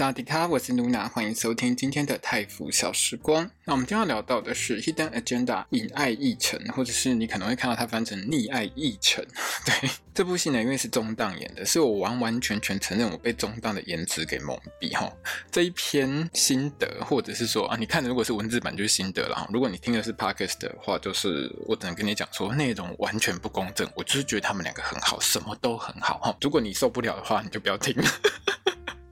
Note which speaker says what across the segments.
Speaker 1: 大家好，我是露娜，欢迎收听今天的泰腐小时光。那我们今天要聊到的是《Hidden Agenda》隐爱议程，或者是你可能会看到它翻成溺爱议程。对，这部戏呢，因为是中档演的，所以我完完全全承认我被中档的颜值给蒙蔽哈。这一篇心得，或者是说啊，你看的如果是文字版就是心得了哈。如果你听的是 Podcast 的话，就是我只能跟你讲说内容完全不公正，我就是觉得他们两个很好，什么都很好哈。如果你受不了的话，你就不要听。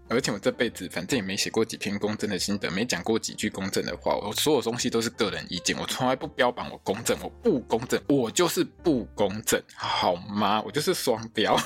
Speaker 1: 而且我这辈子反正也没写过几篇公正的心得，没讲过几句公正的话，我所有东西都是个人意见，我从来不标榜我公正，我不公正，我就是不公正，好吗？我就是双标。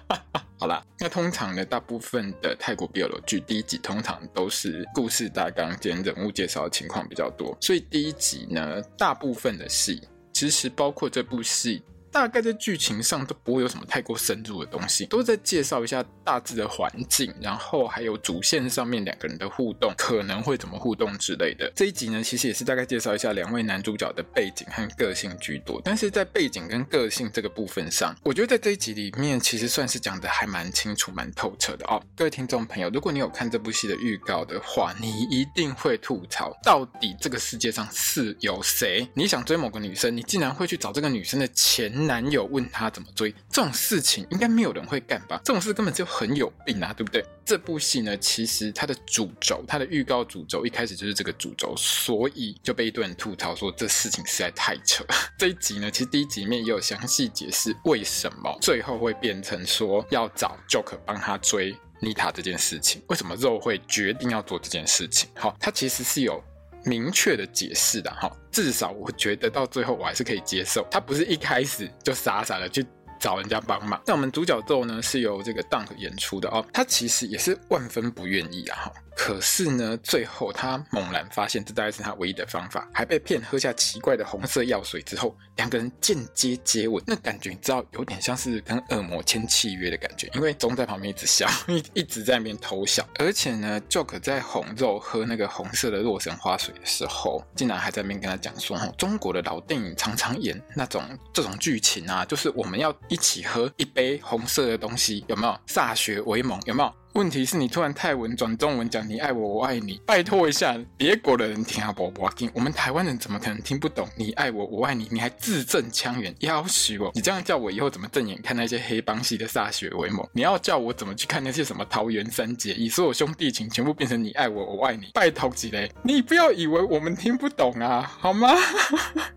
Speaker 1: 好啦，那通常呢，大部分的泰国 BL 剧第一集通常都是故事大纲兼人物介绍的情况比较多，所以第一集呢，大部分的戏其实包括这部戏。大概在剧情上都不会有什么太过深入的东西，都在介绍一下大致的环境，然后还有主线上面两个人的互动可能会怎么互动之类的。这一集呢，其实也是大概介绍一下两位男主角的背景和个性居多。但是在背景跟个性这个部分上，我觉得在这一集里面其实算是讲的还蛮清楚、蛮透彻的哦。各位听众朋友，如果你有看这部戏的预告的话，你一定会吐槽：到底这个世界上是有谁？你想追某个女生，你竟然会去找这个女生的前男友问他怎么追，这种事情应该没有人会干吧？这种事根本就很有病啊，对不对？这部戏呢，其实它的主轴，它的预告主轴一开始就是这个主轴，所以就被一堆人吐槽说这事情实在太扯。这一集呢，其实第一集里面也有详细解释为什么最后会变成说要找 Jock 帮他追妮塔这件事情，为什么肉会决定要做这件事情？好，它其实是有。明确的解释的哈，至少我觉得到最后我还是可以接受，他不是一开始就傻傻的去找人家帮忙。那我们主角奏呢是由这个 Dunk 演出的哦，他其实也是万分不愿意啊哈。可是呢，最后他猛然发现这大概是他唯一的方法，还被骗喝下奇怪的红色药水之后，两个人间接接吻，那感觉你知道有点像是跟恶魔签契约的感觉，因为钟在旁边一直笑，一一直在那边偷笑，而且呢，Jock 在哄肉喝那个红色的洛神花水的时候，竟然还在那边跟他讲说，中国的老电影常常演那种这种剧情啊，就是我们要一起喝一杯红色的东西，有没有？歃血为盟，有没有？问题是你突然泰文转中文讲你爱我，我爱你，拜托一下，别国的人听啊不不听，我们台湾人怎么可能听不懂你爱我，我爱你？你还字正腔圆，要挟我？你这样叫我以后怎么正眼看那些黑帮系的歃血为盟？你要叫我怎么去看那些什么桃园三结义，所有兄弟情全部变成你爱我，我爱你？拜托几雷，你不要以为我们听不懂啊，好吗？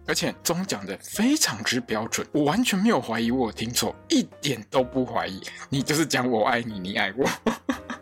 Speaker 1: 而且中讲的非常之标准，我完全没有怀疑我有听错，一点都不怀疑，你就是讲我爱你，你爱我。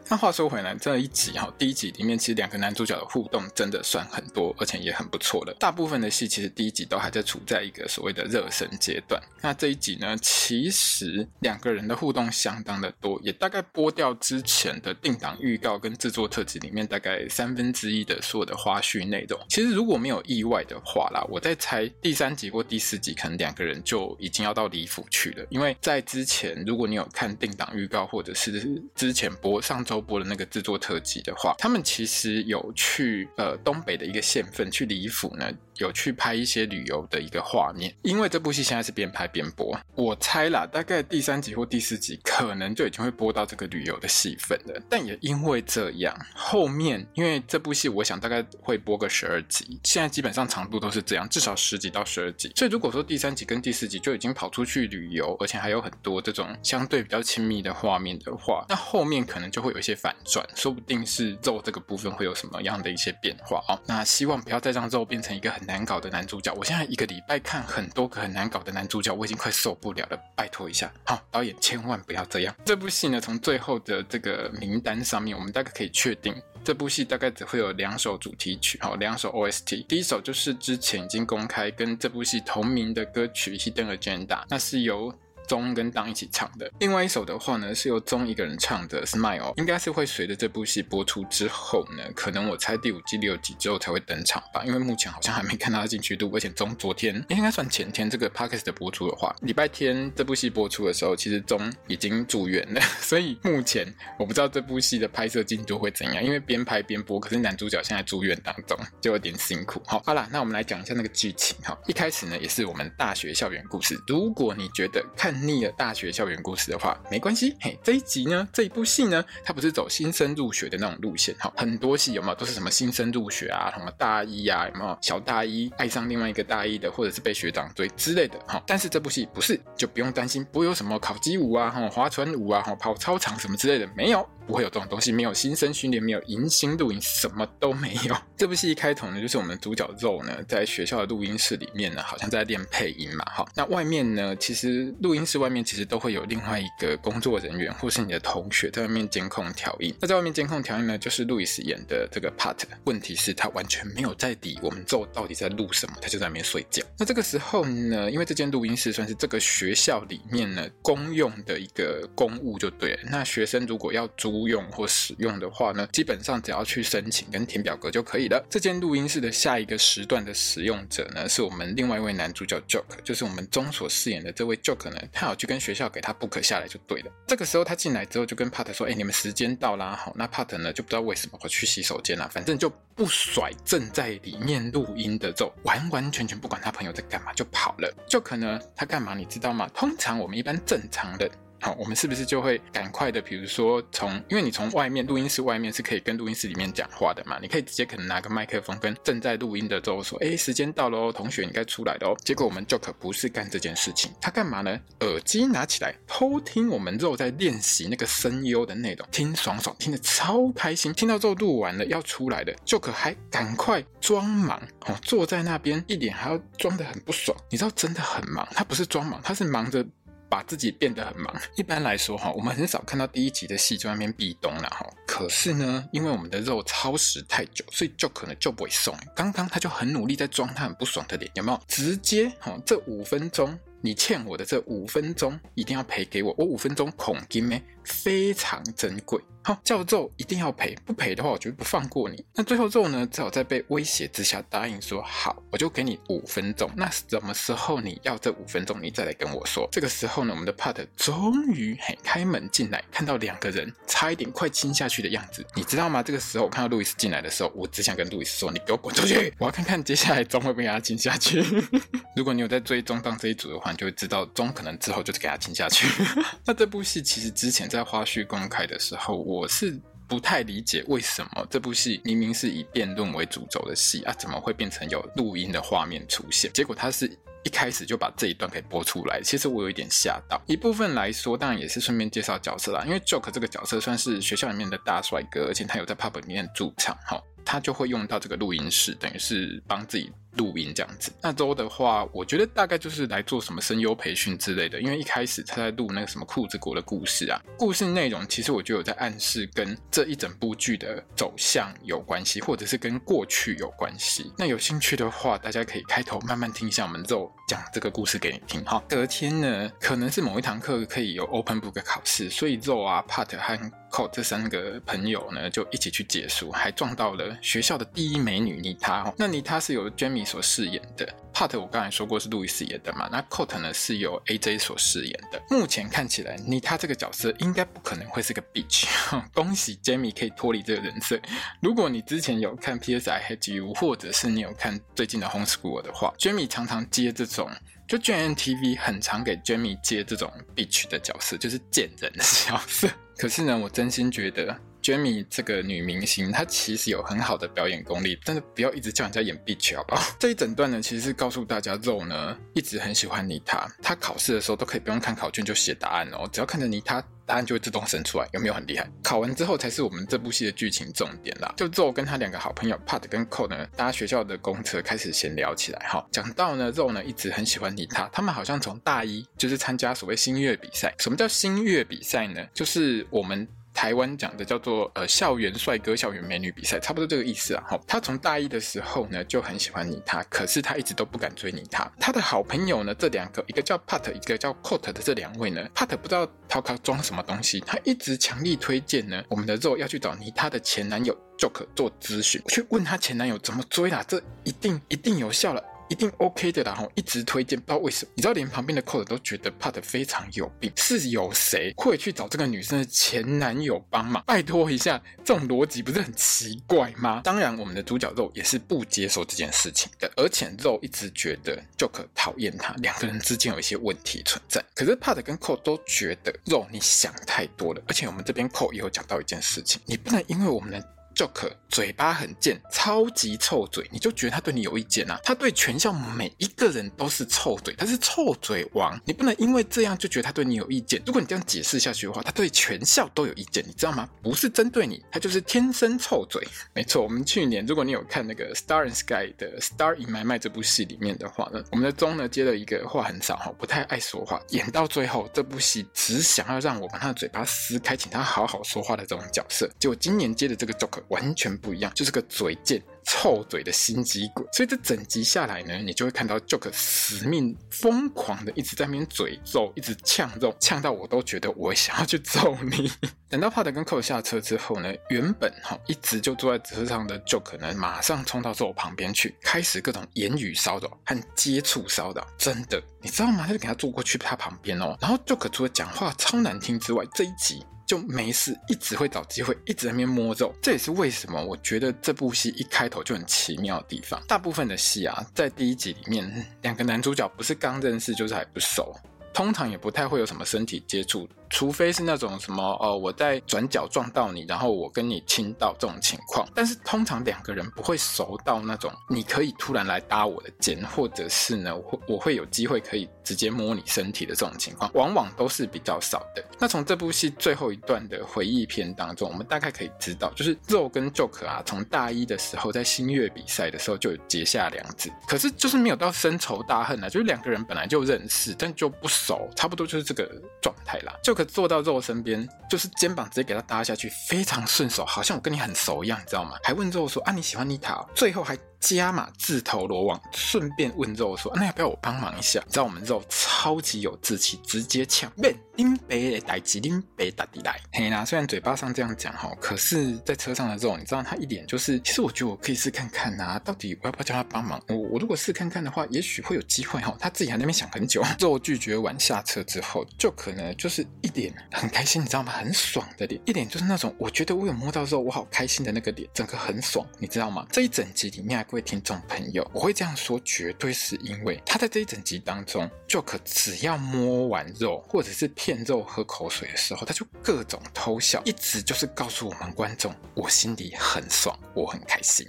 Speaker 1: 那话说回来，这一集哈，第一集里面其实两个男主角的互动真的算很多，而且也很不错的。大部分的戏其实第一集都还在处在一个所谓的热身阶段。那这一集呢，其实两个人的互动相当的多，也大概播掉之前的定档预告跟制作特辑里面大概三分之一的所有的花絮内容。其实如果没有意外的话啦，我在猜第三集或第四集可能两个人就已经要到李府去了，因为在之前如果你有看定档预告或者是之前播上周。播的那个制作特辑的话，他们其实有去呃东北的一个县份去李府呢。有去拍一些旅游的一个画面，因为这部戏现在是边拍边播，我猜啦，大概第三集或第四集可能就已经会播到这个旅游的戏份了。但也因为这样，后面因为这部戏，我想大概会播个十二集，现在基本上长度都是这样，至少十集到十二集。所以如果说第三集跟第四集就已经跑出去旅游，而且还有很多这种相对比较亲密的画面的话，那后面可能就会有一些反转，说不定是肉这个部分会有什么样的一些变化哦。那希望不要再让肉变成一个很。难搞的男主角，我现在一个礼拜看很多个很难搞的男主角，我已经快受不了了。拜托一下，好，导演千万不要这样。这部戏呢，从最后的这个名单上面，我们大概可以确定，这部戏大概只会有两首主题曲，好，两首 OST。第一首就是之前已经公开跟这部戏同名的歌曲《Hidden Agenda》，那是由中跟当一起唱的。另外一首的话呢，是由中一个人唱的《Smile》，应该是会随着这部戏播出之后呢，可能我猜第五季、六季之后才会登场吧。因为目前好像还没看到他进去度，而且中昨天应该算前天这个 Podcast 的播出的话，礼拜天这部戏播出的时候，其实中已经住院了，所以目前我不知道这部戏的拍摄进度会怎样，因为边拍边播，可是男主角现在住院当中，就有点辛苦。好，好啦，那我们来讲一下那个剧情哈。一开始呢，也是我们大学校园故事。如果你觉得看腻了大学校园故事的话，没关系。嘿，这一集呢，这一部戏呢，它不是走新生入学的那种路线。哈，很多戏有没有都是什么新生入学啊，什么大一啊，有没有小大一爱上另外一个大一的，或者是被学长追之类的。哈，但是这部戏不是，就不用担心，不会有什么考基舞啊，哈，划船舞啊，哈，跑操场什么之类的，没有。不会有这种东西，没有新生训练，没有迎新录音，什么都没有。这部戏一开头呢，就是我们主角肉呢，在学校的录音室里面呢，好像在练配音嘛。哈，那外面呢，其实录音室外面其实都会有另外一个工作人员，或是你的同学在外面监控调音。那在外面监控调音呢，就是路易斯演的这个 part。问题是，他完全没有在理我们肉到底在录什么，他就在那边睡觉。那这个时候呢，因为这间录音室算是这个学校里面呢公用的一个公务，就对了。那学生如果要租租用或使用的话呢，基本上只要去申请跟填表格就可以了。这间录音室的下一个时段的使用者呢，是我们另外一位男主角 Joke，就是我们中所饰演的这位 Joke 呢，他有去跟学校给他 book 下来就对了。这个时候他进来之后就跟 Pat 说：“哎，你们时间到啦。”好，那 Pat 呢就不知道为什么会去洗手间啦，反正就不甩正在里面录音的肉，完完全全不管他朋友在干嘛就跑了。Joke 呢，他干嘛你知道吗？通常我们一般正常的。好，我们是不是就会赶快的？比如说从，因为你从外面录音室外面是可以跟录音室里面讲话的嘛，你可以直接可能拿个麦克风跟正在录音的时候说，哎，时间到了哦，同学你该出来了哦。结果我们 Joke 不是干这件事情，他干嘛呢？耳机拿起来偷听我们肉在练习那个声优的内容，听爽爽，听得超开心。听到之后录完了要出来的，Joke 还赶快装忙，哦，坐在那边一脸还要装得很不爽。你知道真的很忙，他不是装忙，他是忙着。把自己变得很忙。一般来说哈，我们很少看到第一集的戏在外面壁咚了哈。可是呢，因为我们的肉超时太久，所以就可能就不会送。刚刚他就很努力在装他很不爽的脸，有没有？直接哈，这五分钟你欠我的这五分钟一定要赔给我，我五分钟恐金咩非常珍贵。好，叫肉一定要赔，不赔的话，我绝对不放过你。那最后肉呢，只好在被威胁之下答应说好，我就给你五分钟。那什么时候你要这五分钟，你再来跟我说。这个时候呢，我们的 Pat 终于嘿开门进来，看到两个人差一点快亲下去的样子，你知道吗？这个时候我看到路易斯进来的时候，我只想跟路易斯说：“你给我滚出去！我要看看接下来钟会不会给他亲下去。”如果你有在追中档这一组的话，你就会知道钟可能之后就是给他亲下去。那这部戏其实之前在在花絮公开的时候，我。是不太理解为什么这部戏明明是以辩论为主轴的戏啊，怎么会变成有录音的画面出现？结果他是一开始就把这一段给播出来，其实我有一点吓到。一部分来说，当然也是顺便介绍角色啦，因为 Joke 这个角色算是学校里面的大帅哥，而且他有在 pub 里面驻唱，哈，他就会用到这个录音室，等于是帮自己。录音这样子，那周的话，我觉得大概就是来做什么声优培训之类的。因为一开始他在录那个什么裤子国的故事啊，故事内容其实我就有在暗示跟这一整部剧的走向有关系，或者是跟过去有关系。那有兴趣的话，大家可以开头慢慢听一下我们肉讲这个故事给你听哈。隔天呢，可能是某一堂课可以有 open book 考试，所以肉啊、Pat 和 Colt 这三个朋友呢就一起去解书，还撞到了学校的第一美女妮塔。那妮塔是有 Jamie 所饰演的，Pat 我刚才说过是路易斯演的嘛，那 Cot 呢是由 AJ 所饰演的。目前看起来，妮塔这个角色应该不可能会是个 bitch。恭喜 Jamie 可以脱离这个人设。如果你之前有看 PS I Hate You，或者是你有看最近的 Homeschool 的话，Jamie 常常接这种，就 GMMTV 很常给 Jamie 接这种 bitch 的角色，就是贱人的角色。可是呢，我真心觉得。Jamie 这个女明星，她其实有很好的表演功力，但是不要一直叫人家演 bitch 好不好？这一整段呢，其实是告诉大家，肉呢一直很喜欢妮塔，她考试的时候都可以不用看考卷就写答案哦，只要看着妮塔，答案就会自动生出来，有没有很厉害？考完之后才是我们这部戏的剧情重点啦。就肉跟他两个好朋友 Pat 跟 Colt 呢，搭学校的公车开始闲聊起来。哈，讲到呢，肉呢一直很喜欢妮塔，他们好像从大一就是参加所谓星月比赛。什么叫星月比赛呢？就是我们。台湾讲的叫做呃校园帅哥、校园美女比赛，差不多这个意思啊。哈，他从大一的时候呢就很喜欢妮塔，可是他一直都不敢追妮塔。他的好朋友呢，这两个，一个叫 Pat，一个叫 Cot 的这两位呢，Pat 不知道他靠装什么东西，他一直强力推荐呢，我们的肉要去找妮塔的前男友 Joke 做咨询，去问他前男友怎么追啦，这一定一定有效了。一定 OK 的啦，然后一直推荐，不知道为什么，你知道连旁边的 c o d 都觉得 Pat 非常有病，是有谁会去找这个女生的前男友帮忙？拜托一下，这种逻辑不是很奇怪吗？当然，我们的主角肉也是不接受这件事情的，而且肉一直觉得 Joke 讨厌他，两个人之间有一些问题存在。可是 Pat 跟 c o d 都觉得肉你想太多了，而且我们这边 c o d 也有讲到一件事情，你不能因为我们的。Joke 嘴巴很贱，超级臭嘴，你就觉得他对你有意见啊？他对全校每一个人都是臭嘴，他是臭嘴王。你不能因为这样就觉得他对你有意见。如果你这样解释下去的话，他对全校都有意见，你知道吗？不是针对你，他就是天生臭嘴。没错，我们去年如果你有看那个《Star and Sky》的《Star in My Mind》这部戏里面的话呢，我们的钟呢接了一个话很少哈，不太爱说话，演到最后这部戏只想要让我把他的嘴巴撕开，请他好好说话的这种角色。结果今年接的这个 Joke。完全不一样，就是个嘴贱、臭嘴的心机鬼。所以这整集下来呢，你就会看到 Joker 死命疯狂的一直在那边嘴揍，一直呛肉，呛到我都觉得我想要去揍你。等到帕特跟寇下车之后呢，原本哈一直就坐在车上的 Joker 呢，马上冲到肉旁边去，开始各种言语骚扰和接触骚扰。真的，你知道吗？他就给他坐过去他旁边哦，然后 Joker 除了讲话超难听之外，这一集。就没事，一直会找机会，一直在那边摸肉。这也是为什么我觉得这部戏一开头就很奇妙的地方。大部分的戏啊，在第一集里面，两个男主角不是刚认识，就是还不熟，通常也不太会有什么身体接触。除非是那种什么哦，我在转角撞到你，然后我跟你亲到这种情况，但是通常两个人不会熟到那种你可以突然来搭我的肩，或者是呢，我会我会有机会可以直接摸你身体的这种情况，往往都是比较少的。那从这部戏最后一段的回忆片当中，我们大概可以知道，就是肉跟 Joke 啊，从大一的时候在新月比赛的时候就有结下梁子，可是就是没有到深仇大恨啊，就是两个人本来就认识，但就不熟，差不多就是这个状态啦，就。可坐到肉身边，就是肩膀直接给他搭下去，非常顺手，好像我跟你很熟一样，你知道吗？还问肉说啊，你喜欢妮塔？最后还。加码自投罗网，顺便问肉说：“那要不要我帮忙一下？”你知道我们肉超级有志气，直接抢：“拎北的代志，拎北打底来。”嘿啦，虽然嘴巴上这样讲哈，可是在车上的肉，你知道他一点就是，其实我觉得我可以试看看呐，到底我要不要叫他帮忙？我我如果试看看的话，也许会有机会哈。他自己还在那边想很久。肉拒绝完下车之后，就可能就是一脸很开心，你知道吗？很爽的脸，一脸就是那种我觉得我有摸到肉，我好开心的那个脸，整个很爽，你知道吗？这一整集里面。各位听众朋友，我会这样说，绝对是因为他在这一整集当中，Joke 只要摸完肉，或者是骗肉喝口水的时候，他就各种偷笑，一直就是告诉我们观众，我心里很爽，我很开心，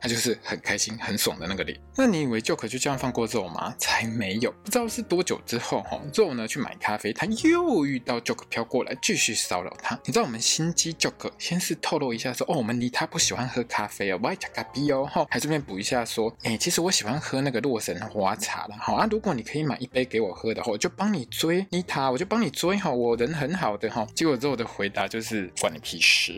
Speaker 1: 他就是很开心、很爽的那个脸。那你以为 Joke 就这样放过肉吗？才没有！不知道是多久之后，哈，肉呢去买咖啡，他又遇到 Joke 飘过来，继续骚扰他。你知道我们心机 Joke 先是透露一下说，哦，我们妮塔不喜欢喝咖啡哦，不爱吃咖啡哦，哈。还顺便补一下，说，哎、其实我喜欢喝那个洛神花茶了，好啊。如果你可以买一杯给我喝的话，我就帮你追妮塔，我就帮你追哈，我人很好的哈。结果肉的回答就是关你屁事。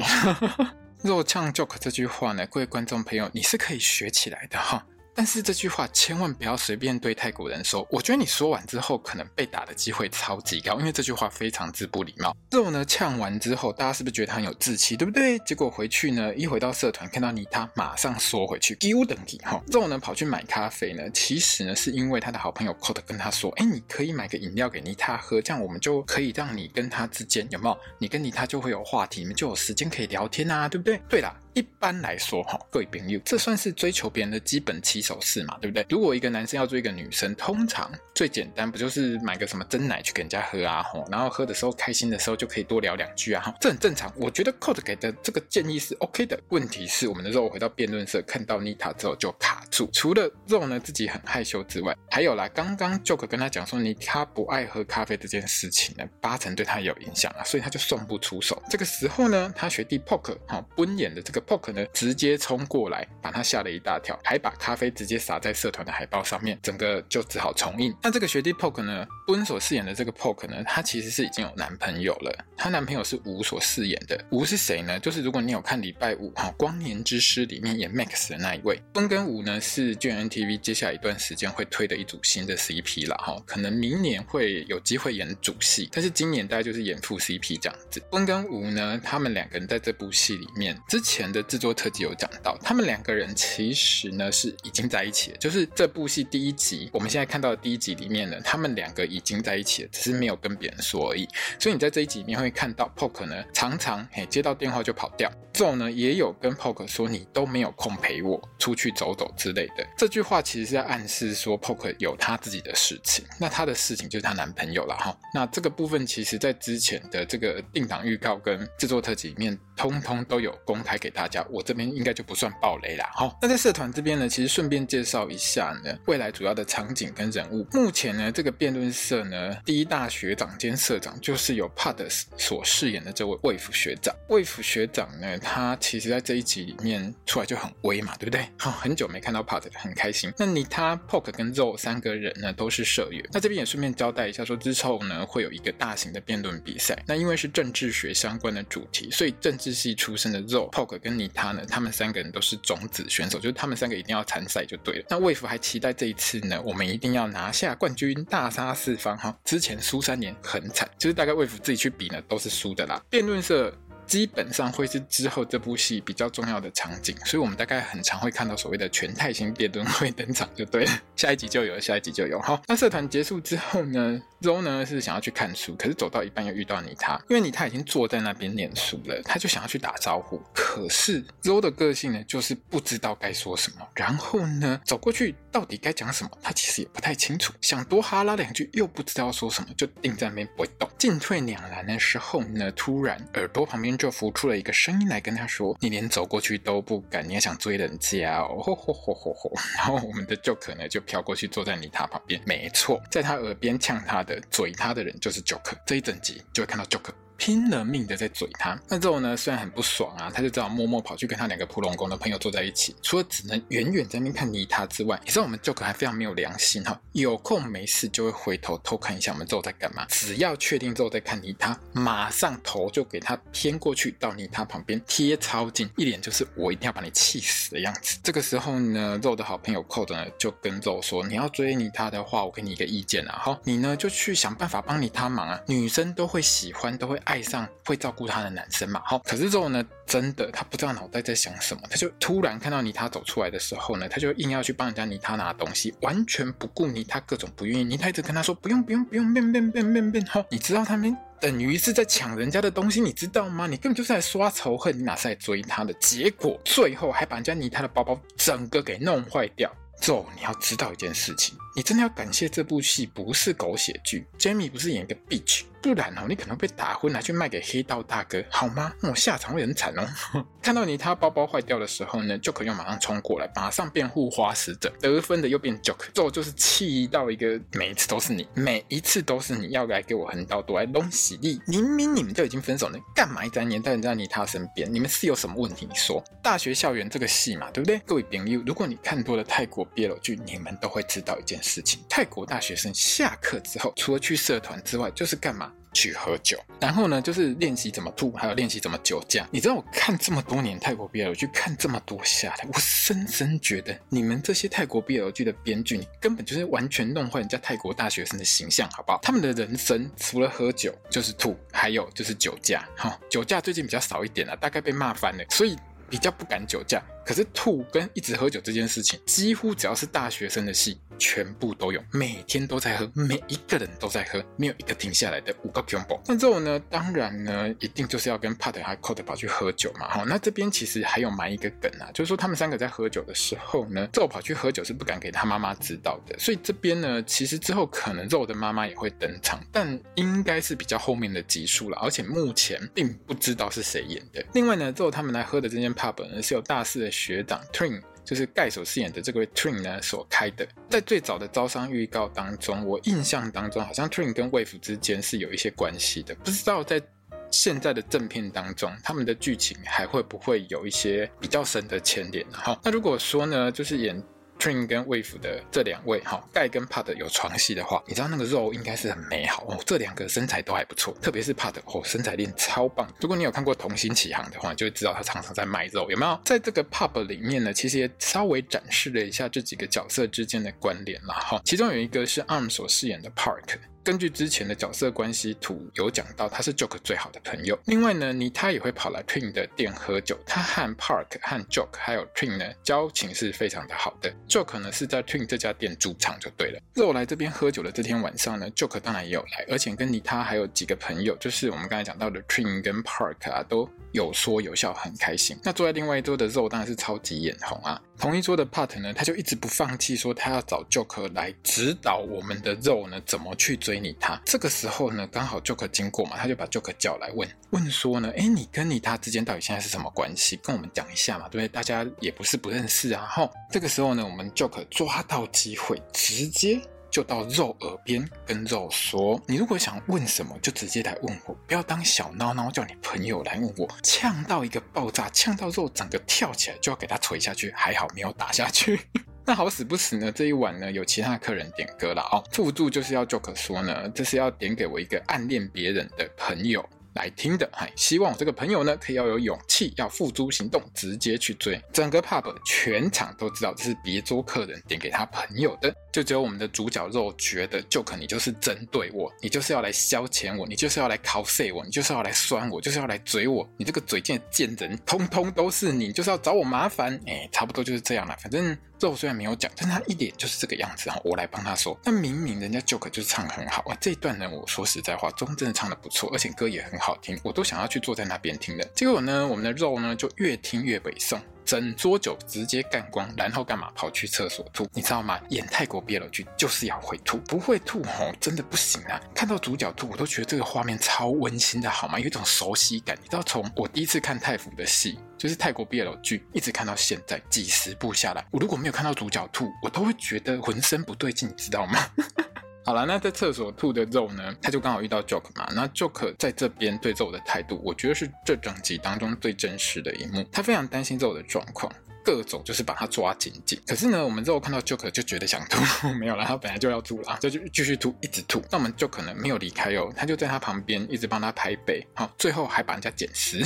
Speaker 1: 肉呛 Joke 这句话呢，各位观众朋友，你是可以学起来的哈。但是这句话千万不要随便对泰国人说。我觉得你说完之后，可能被打的机会超级高，因为这句话非常之不礼貌。肉呢呛完之后，大家是不是觉得他很有志气，对不对？结果回去呢，一回到社团看到你他，马上缩回去，丢等级哈。肉呢跑去买咖啡呢，其实呢是因为他的好朋友 Code 跟他说，哎，你可以买个饮料给妮塔喝，这样我们就可以让你跟他之间有没有？你跟妮塔就会有话题，你们就有时间可以聊天啊，对不对？对啦。一般来说，哈，各位朋友，这算是追求别人的基本起手式嘛，对不对？如果一个男生要追一个女生，通常最简单不就是买个什么真奶去给人家喝啊，吼，然后喝的时候开心的时候就可以多聊两句啊，哈，这很正常。我觉得 Code 给的这个建议是 OK 的。问题是我们的肉回到辩论社看到妮塔之后就卡住，除了肉呢自己很害羞之外，还有啦，刚刚 Joke 跟他讲说妮塔不爱喝咖啡这件事情呢，八成对他有影响啊，所以他就送不出手。这个时候呢，他学弟 Poke 哈，奔演的这个，Poke 呢直接冲过来，把他吓了一大跳，还把咖啡直接洒在社团的海报上面，整个就只好重印。那这个学弟 Poke 呢，布恩所饰演的这个 Poke 呢，他其实是已经有男朋友了，他男朋友是吴所饰演的。吴是谁呢？就是如果你有看礼拜五哈《光年之诗》里面演 Max 的那一位。布恩跟吴呢是 GMMTV 接下来一段时间会推的一组新的 CP 了哈，可能明年会有机会演主戏，但是今年大概就是演副 CP 这样子。布恩跟吴呢，他们两个人在这部戏里面之前的制作特辑有讲到，他们两个人其实呢是已经在一起了，就是这部戏第一集我们现在看到的第一集里面呢，他们两个已经在一起了，只是没有跟别人说而已。所以你在这一集里面会看到 Poke 呢常常嘿接到电话就跑掉，Zo 呢也有跟 Poke 说，你都没有空陪我出去走走之类的。这句话其实是在暗示说 Poke 有他自己的事情，那他的事情就是她男朋友了哈。那这个部分其实在之前的这个定档预告跟制作特辑里面，通通都有公开给大家。我这边应该就不算暴雷啦。好，那在社团这边呢，其实顺便介绍一下呢，未来主要的场景跟人物。目前呢，这个辩论社呢，第一大学长兼社长就是由 Pad 所饰演的这位魏府学长。魏府学长呢，他其实在这一集里面出来就很威嘛，对不对？好，很久没看到 Pad 很开心。那你他 Poke 跟 Zoe 三个人呢，都是社员。那这边也顺便交代一下，说之后呢，会有一个大型的辩论比赛。那因为是政治学相关的主题，所以政治系出身的 Zo、Poke 跟你他呢，他们三个人都是种子选手，就是他们三个一定要参赛就对了。那魏福还期待这一次呢，我们一定要拿下冠军，大杀四方哈。之前输三年很惨，就是大概魏福自己去比呢，都是输的啦。辩论社。基本上会是之后这部戏比较重要的场景，所以我们大概很常会看到所谓的全泰星辩论会登场，就对了。下一集就有，下一集就有。好，那社团结束之后呢周呢是想要去看书，可是走到一半又遇到妮他，因为妮他已经坐在那边念书了，他就想要去打招呼，可是周的个性呢就是不知道该说什么，然后呢走过去到底该讲什么，他其实也不太清楚，想多哈拉两句又不知道说什么，就定在那边不会动。进退两难的时候呢，突然耳朵旁边。就浮出了一个声音来跟他说：“你连走过去都不敢，你还想追人家哦？”吼吼吼吼吼！然后我们的 Joker 呢就飘过去坐在妮他旁边，没错，在他耳边呛他的、嘴他的人就是 Joker。这一整集就会看到 Joker。拼了命的在嘴他，那之后呢，虽然很不爽啊，他就只好默默跑去跟他两个普龙宫的朋友坐在一起，除了只能远远在那边看妮他之外，你知道我们 Joker 还非常没有良心哈，有空没事就会回头偷看一下我们之后在干嘛，只要确定之后再看妮他，马上头就给他偏过去到妮他旁边贴超近，一脸就是我一定要把你气死的样子。这个时候呢，肉的好朋友 Code 呢就跟肉说，你要追妮他的话，我给你一个意见啊，好，你呢就去想办法帮妮他忙啊，女生都会喜欢，都会。爱上会照顾她的男生嘛？好，可是之后呢，真的她不知道脑袋在想什么，她就突然看到妮他走出来的时候呢，她就硬要去帮人家妮他拿东西，完全不顾妮他各种不愿意。妮他一直跟她说不用不用不用，变变变变变。好，你知道他们等于是在抢人家的东西，你知道吗？你根本就是来刷仇恨，你哪是来追他的？结果最后还把人家妮他的包包整个给弄坏掉。Zoe，你要知道一件事情，你真的要感谢这部戏不是狗血剧，Jamie 不是演一个 bitch。不然哦，你可能被打昏，拿去卖给黑道大哥，好吗？我、下场会很惨哦。看到你他包包坏掉的时候呢，Joker 又马上冲过来，马上变护花使者，得分的又变 Joker，最后就是气到一个，每一次都是你，每一次都是你要来给我横刀夺爱弄喜力。明明你们就已经分手了，干嘛一直黏在人家妮他身边？你们是有什么问题？你说大学校园这个戏嘛，对不对？各位朋友，如果你看多了泰国 BL 剧，你们都会知道一件事事情：泰国大学生下课之后，除了去社团之外，就是干嘛？去喝酒，然后呢，就是练习怎么吐，还有练习怎么酒驾。你知道我看这么多年泰国 BL 剧，看这么多下来，我深深觉得你们这些泰国 BL 剧的编剧，你根本就是完全弄坏人家泰国大学生的形象，好不好？他们的人生除了喝酒就是吐，还有就是酒驾。哈，酒驾最近比较少一点了，大概被骂翻了，所以比较不敢酒驾。可是吐跟一直喝酒这件事情，几乎只要是大学生的戏。全部都有，每天都在喝，每一个人都在喝，没有一个停下来的五个 combo。那之后呢，当然呢，一定就是要跟 Pat 还有 Code 跑去喝酒嘛。好，那这边其实还有埋一个梗啊，就是说他们三个在喝酒的时候呢，肉跑去喝酒是不敢给他妈妈知道的。所以这边呢，其实之后可能肉的妈妈也会登场，但应该是比较后面的集数了，而且目前并不知道是谁演的。另外呢，之后他们来喝的这间 pub 呢，是有大四的学长 Twin。就是盖所饰演的这个位 Twin 呢所开的，在最早的招商预告当中，我印象当中好像 Twin 跟 Wave 之间是有一些关系的，不知道在现在的正片当中，他们的剧情还会不会有一些比较深的牵连？哈，那如果说呢，就是演。Trin 跟 Wave 的这两位，哈，盖跟 Pad 有床戏的话，你知道那个肉应该是很美好哦。这两个身材都还不错，特别是 Pad 哦，身材练超棒。如果你有看过《童心起航》的话，就会知道他常常在卖肉，有没有？在这个 Pub 里面呢，其实也稍微展示了一下这几个角色之间的关联啦哈。其中有一个是 Arm 所饰演的 Park。根据之前的角色关系图有讲到，他是 Joke 最好的朋友。另外呢，妮他也会跑来 Twin 的店喝酒。他和 Park 和 Joke 还有 Twin 呢交情是非常的好的。Joke 呢是在 Twin 这家店驻唱就对了。肉来这边喝酒的这天晚上呢，Joke 当然也有来，而且跟妮他还有几个朋友，就是我们刚才讲到的 Twin 跟 Park 啊，都有说有笑，很开心。那坐在另外一桌的肉当然是超级眼红啊。同一桌的 Pat 呢，他就一直不放弃，说他要找 Joker 来指导我们的肉呢怎么去追你他。这个时候呢，刚好 Joker 经过嘛，他就把 Joker 叫来问问说呢，哎，你跟你他之间到底现在是什么关系？跟我们讲一下嘛，对不对？大家也不是不认识啊。吼，这个时候呢，我们 Joker 抓到机会，直接。就到肉耳边跟肉说：“你如果想问什么，就直接来问我，不要当小孬孬叫你朋友来问我。”呛到一个爆炸，呛到肉整个跳起来就要给他捶下去，还好没有打下去。那好死不死呢，这一晚呢有其他客人点歌了哦。附注就是要 joke 说呢，这是要点给我一个暗恋别人的朋友。来听的，嗨，希望我这个朋友呢，可以要有勇气，要付诸行动，直接去追。整个 pub 全场都知道这是别桌客人点给他朋友的，就只有我们的主角肉觉得就可能就是针对我，你就是要来消遣我，你就是要来 cos 我，你就是要来酸我，就是要来嘴我，你这个嘴贱贱人，通通都是你，就是要找我麻烦。哎，差不多就是这样了，反正。肉虽然没有讲，但他一脸就是这个样子哈。我来帮他说，那明明人家 Joke 就是唱很好啊，这一段呢，我说实在话，中真的唱的不错，而且歌也很好听，我都想要去坐在那边听的。结果呢，我们的肉呢就越听越北宋，整桌酒直接干光，然后干嘛跑去厕所吐，你知道吗？演泰国 BL 剧就是要会吐，不会吐吼真的不行啊！看到主角吐，我都觉得这个画面超温馨的，好吗？有一种熟悉感。你知道，从我第一次看泰服的戏。就是泰国 BL 剧，一直看到现在几十部下来，我如果没有看到主角吐，我都会觉得浑身不对劲，你知道吗？好了，那在厕所吐的肉呢，他就刚好遇到 Jock 嘛。那 Jock 在这边对肉的态度，我觉得是这整集当中最真实的一幕。他非常担心肉的状况。各种就是把他抓紧紧，可是呢，我们之后看到 Joker 就觉得想吐，没有了，他本来就要吐了，就就继续吐，一直吐。那我们就可能没有离开哦，他就在他旁边一直帮他拍背，好，最后还把人家捡尸，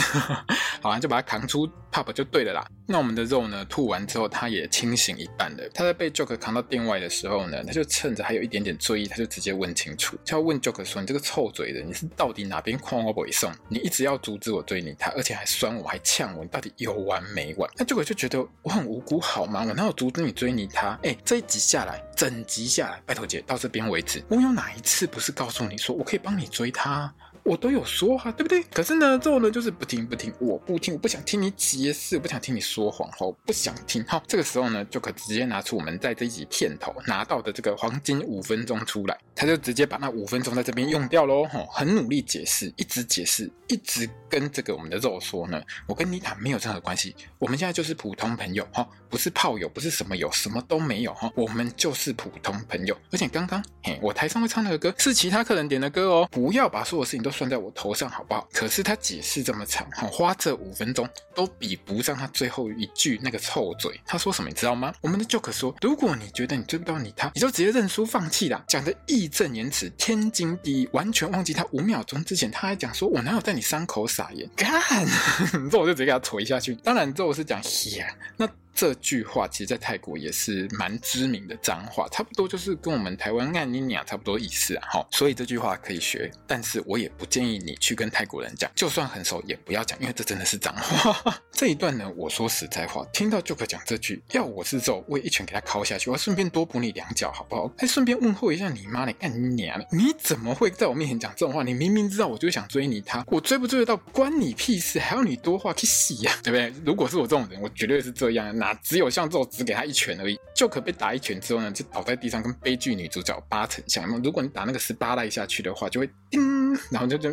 Speaker 1: 好啊，就把他扛出 pub 就对了啦。那我们的肉呢，吐完之后他也清醒一半了。他在被 Joker 扛到店外的时候呢，他就趁着还有一点点醉意，他就直接问清楚，就要问 Joker 说：“你这个臭嘴的，你是到底哪边狂我不会送？你一直要阻止我追你他，而且还酸我，还呛我，你到底有完没完？”那 Joker 就觉得我很无辜，好吗？我哪有阻止你追你他？哎，这一集下来，整集下来，拜托姐到这边为止，我有哪一次不是告诉你说我可以帮你追他？我都有说哈、对不对？可是呢，之后呢，就是不听不听，我不听，我不想听你解释，我不想听你说谎，我不想听。好，这个时候呢，就可直接拿出我们在这一集片头拿到的这个黄金五分钟出来，他就直接把那五分钟在这边用掉喽。哈，很努力解释，一直解释，一直跟这个我们的肉说呢，我跟妮塔没有任何关系，我们现在就是普通朋友，哈，不是炮友，不是什么友，什么都没有，哈，我们就是普通朋友。而且刚刚，嘿，我台上会唱那个歌是其他客人点的歌哦，不要把所有事情都。算在我头上好不好？可是他解释这么长，花这五分钟都比不上他最后一句那个臭嘴。他说什么你知道吗？我们的 Jock 说：“如果你觉得你追不到你他，你就直接认输放弃啦。”讲的义正言辞，天经地义，完全忘记他五秒钟之前他还讲说：“我哪有在你伤口撒盐？”干，这我就直接给他锤下去。当然，这我是讲那。这句话其实，在泰国也是蛮知名的脏话，差不多就是跟我们台湾干你娘差不多意思啊。哈，所以这句话可以学，但是我也不建议你去跟泰国人讲，就算很熟也不要讲，因为这真的是脏话。这一段呢，我说实在话，听到 Jock 讲这句，要我是肉，我也一拳给他敲下去，我顺便多补你两脚，好不好？还顺便问候一下你妈的，干你娘！你怎么会在我面前讲这种话？你明明知道我就想追你他，我追不追得到关你屁事，还要你多话去洗呀，对不对？如果是我这种人，我绝对是这样。那只有像这种只给他一拳而已就可被打一拳之后呢，就倒在地上，跟悲剧女主角八成像。那如果你打那个十八赖下去的话，就会叮，然后就就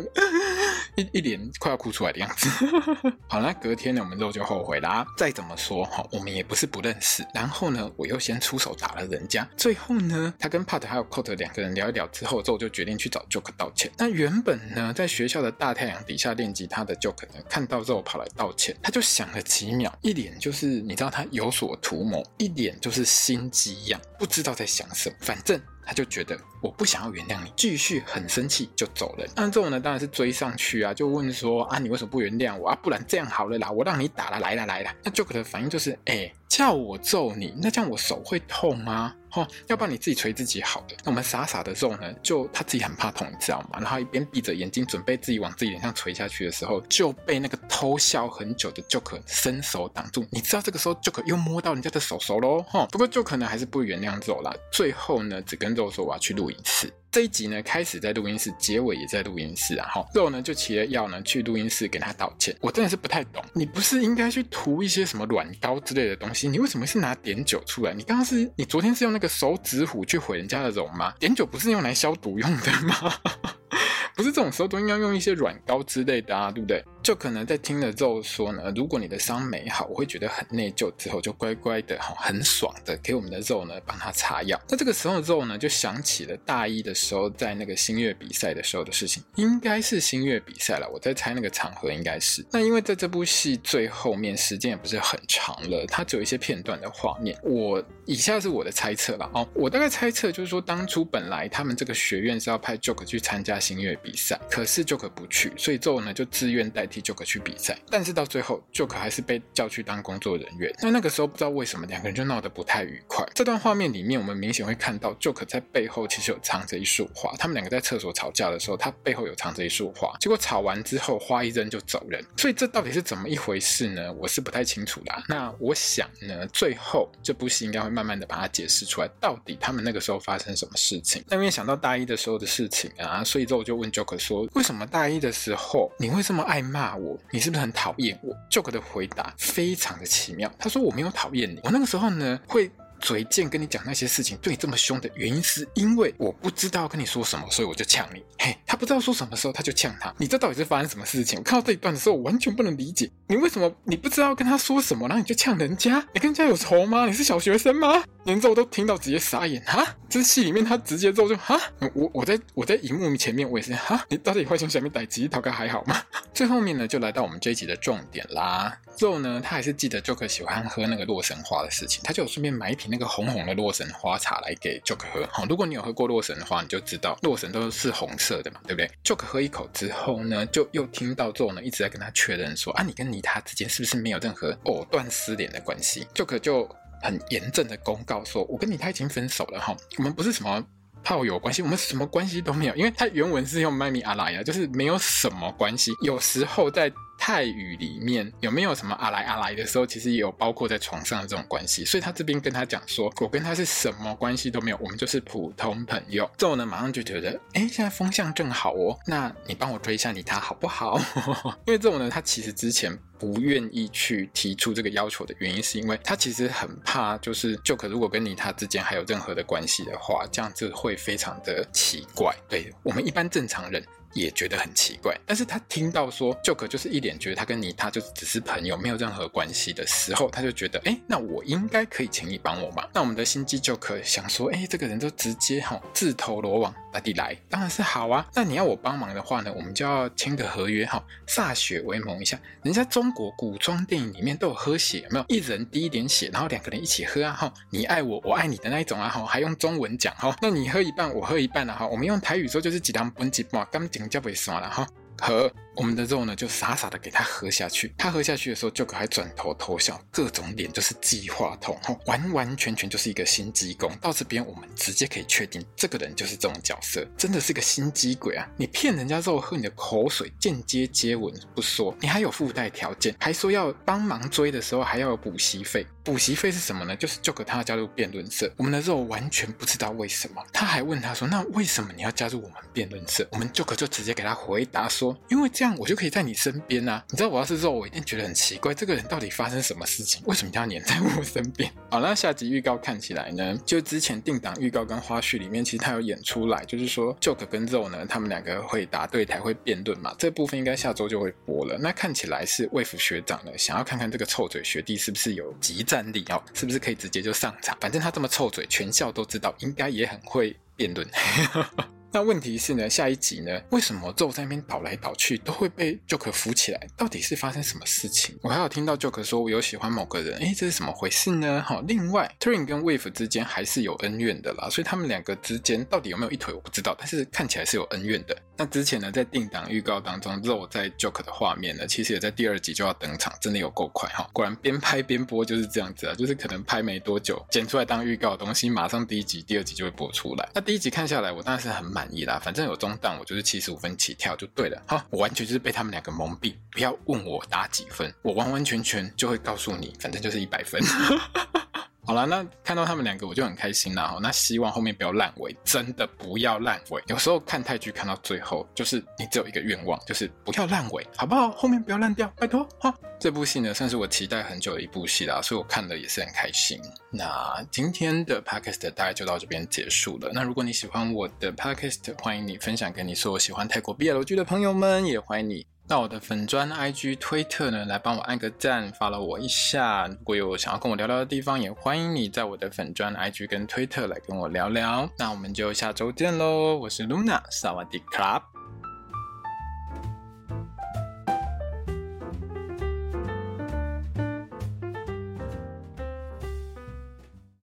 Speaker 1: 一一脸快要哭出来的样子。好，那隔天呢，我们肉就后悔啦。再怎么说哈，我们也不是不认识。然后呢，我又先出手打了人家。最后呢，他跟 Pat 还有 Coat 两个人聊一聊之后，之后就决定去找 Joke 道歉。那原本呢，在学校的大太阳底下练吉他的 Joke 呢，看到之后跑来道歉，他就想了几秒，一脸就是你知道他有所图谋，一脸就是心机一样，不知道在想什么，反正。他就觉得我不想要原谅你，继续很生气就走了。那这种呢，当然是追上去啊，就问说啊，你为什么不原谅我啊？不然这样好了啦，我让你打了，来了来了。那 Joker 的反应就是，哎、叫我揍你，那这样我手会痛吗？哦，要不然你自己捶自己好了。那我们傻傻的肉呢，就他自己很怕痛，你知道吗？然后一边闭着眼睛准备自己往自己脸上捶下去的时候，就被那个偷笑很久的 Joker 伸手挡住。你知道这个时候 Joker 又摸到人家的手手喽，哈、哦。不过 Joker 呢还是不原谅肉啦。最后呢，只跟肉说我要去录影室。这一集呢，开始在录音室，结尾也在录音室啊。哈，肉呢就骑了药呢去录音室给他道歉。我真的是不太懂，你不是应该去涂一些什么软膏之类的东西？你为什么是拿碘酒出来？你刚刚是你昨天是用那个手指虎去毁人家的容吗？碘酒不是用来消毒用的吗？不是这种时候都应该用一些软膏之类的啊，对不对？就可能在听了之后说呢，如果你的伤没好，我会觉得很内疚。之后就乖乖的哈，很爽的给我们的肉呢帮他擦药。那这个时候肉呢就想起了大一的时候在那个新月比赛的时候的事情，应该是新月比赛了，我在猜那个场合应该是。那因为在这部戏最后面时间也不是很长了，它只有一些片段的画面。我以下是我的猜测了哦，我大概猜测就是说，当初本来他们这个学院是要派 Joke 去参加新月比赛，可是 Joke 不去，所以肉呢就自愿代替。Joke 去比赛，但是到最后，Joke 还是被叫去当工作人员。那那个时候不知道为什么两个人就闹得不太愉快。这段画面里面，我们明显会看到 Joke 在背后其实有藏着一束花。他们两个在厕所吵架的时候，他背后有藏着一束花。结果吵完之后，花一扔就走人。所以这到底是怎么一回事呢？我是不太清楚啦。那我想呢，最后这部戏应该会慢慢的把它解释出来，到底他们那个时候发生什么事情。那因为想到大一的时候的事情啊，所以之后我就问 Joke 说，为什么大一的时候你会这么爱骂？我，你是不是很讨厌我？Joke 的回答非常的奇妙，他说我没有讨厌你，我那个时候呢会嘴贱跟你讲那些事情，对你这么凶的原因是因为我不知道跟你说什么，所以我就呛你。嘿，他不知道说什么时候他就呛他，你这到底是发生什么事情？我看到这一段的时候，我完全不能理解，你为什么你不知道跟他说什么，然后你就呛人家？你跟人家有仇吗？你是小学生吗？连肉都听到直接傻眼哈，这戏里面他直接肉就哈，我我在我在荧幕前面我也是哈，你到底会从下面逮鸡头哥还好吗？最后面呢就来到我们这一集的重点啦，肉呢他还是记得 Joker 喜欢喝那个洛神花的事情，他就顺便买一瓶那个红红的洛神花茶来给 Joke 喝。好，如果你有喝过洛神的话，你就知道洛神都是红色的嘛，对不对？Joke 喝一口之后呢，就又听到肉呢一直在跟他确认说啊，你跟妮塔之间是不是没有任何藕断丝连的关系？Joke 就。很严正的公告说：“我跟你他已经分手了哈，我们不是什么炮友关系，我们什么关系都没有。因为他原文是用麦咪阿拉呀，就是没有什么关系。有时候在。”泰语里面有没有什么阿来阿来的时候，其实也有包括在床上的这种关系，所以他这边跟他讲说，我跟他是什么关系都没有，我们就是普通朋友。之后呢，马上就觉得，哎，现在风向正好哦，那你帮我追一下你他好不好？因为这种呢，他其实之前不愿意去提出这个要求的原因，是因为他其实很怕，就是 Joke 如果跟你他之间还有任何的关系的话，这样子会非常的奇怪。对，我们一般正常人。也觉得很奇怪，但是他听到说旧可就是一脸觉得他跟妮塔就只是朋友，没有任何关系的时候，他就觉得，哎，那我应该可以请你帮我吧？那我们的心机旧可想说，哎，这个人就直接哈自投罗网，哪里来？当然是好啊。那你要我帮忙的话呢，我们就要签个合约哈，歃血为盟一下。人家中国古装电影里面都有喝血，有没有？一人滴一点血，然后两个人一起喝啊哈，你爱我，我爱你的那一种啊哈，还用中文讲哈，那你喝一半，我喝一半啊哈，我们用台语说就是几两本几半，刚讲就不算了哈，喝。我们的肉呢，就傻傻的给他喝下去。他喝下去的时候，Joke 还转头偷笑，各种脸就是计划通，完完全全就是一个心机工。到这边，我们直接可以确定，这个人就是这种角色，真的是个心机鬼啊！你骗人家肉喝你的口水，间接接吻不说，你还有附带条件，还说要帮忙追的时候还要有补习费。补习费是什么呢？就是 Joker 他要加入辩论社。我们的肉完全不知道为什么，他还问他说：“那为什么你要加入我们辩论社？”我们 Joker 就直接给他回答说：“因为这样。”我就可以在你身边啊。你知道我要是肉，我一定觉得很奇怪，这个人到底发生什么事情？为什么要黏在我身边？好，那下集预告看起来呢，就之前定档预告跟花絮里面，其实他有演出来，就是说 Joke 跟肉呢，他们两个会打对台，会辩论嘛。这部分应该下周就会播了。那看起来是魏福学长呢，想要看看这个臭嘴学弟是不是有即战力哦，是不是可以直接就上场？反正他这么臭嘴，全校都知道，应该也很会辩论。那问题是呢，下一集呢，为什么咒在那边倒来倒去都会被 Joke 扶起来？到底是发生什么事情？我还有听到 Joke 说我有喜欢某个人，诶，这是怎么回事呢？好，另外 Turing 跟 Wave 之间还是有恩怨的啦，所以他们两个之间到底有没有一腿我不知道，但是看起来是有恩怨的。那之前呢，在定档预告当中，肉在 Joke 的画面呢，其实也在第二集就要登场，真的有够快哈！果然边拍边播就是这样子啊，就是可能拍没多久，剪出来当预告的东西，马上第一集、第二集就会播出来。那第一集看下来，我当然是很满意啦，反正有。中档我就是七十五分起跳就对了，好，我完全就是被他们两个蒙蔽，不要问我打几分，我完完全全就会告诉你，反正就是一百分。好了，那看到他们两个我就很开心啦。那希望后面不要烂尾，真的不要烂尾。有时候看泰剧看到最后，就是你只有一个愿望，就是不要烂尾，好不好？后面不要烂掉，拜托。哈，这部戏呢算是我期待很久的一部戏啦，所以我看了也是很开心。那今天的 Podcast 大概就到这边结束了。那如果你喜欢我的 Podcast，欢迎你分享给你所有喜欢泰国 BL 剧的朋友们，也欢迎你。到我的粉砖、IG、推特呢，来帮我按个赞发了我一下。如果有想要跟我聊聊的地方，也欢迎你在我的粉砖、IG 跟推特来跟我聊聊。那我们就下周见喽，我是 Luna，萨瓦迪卡。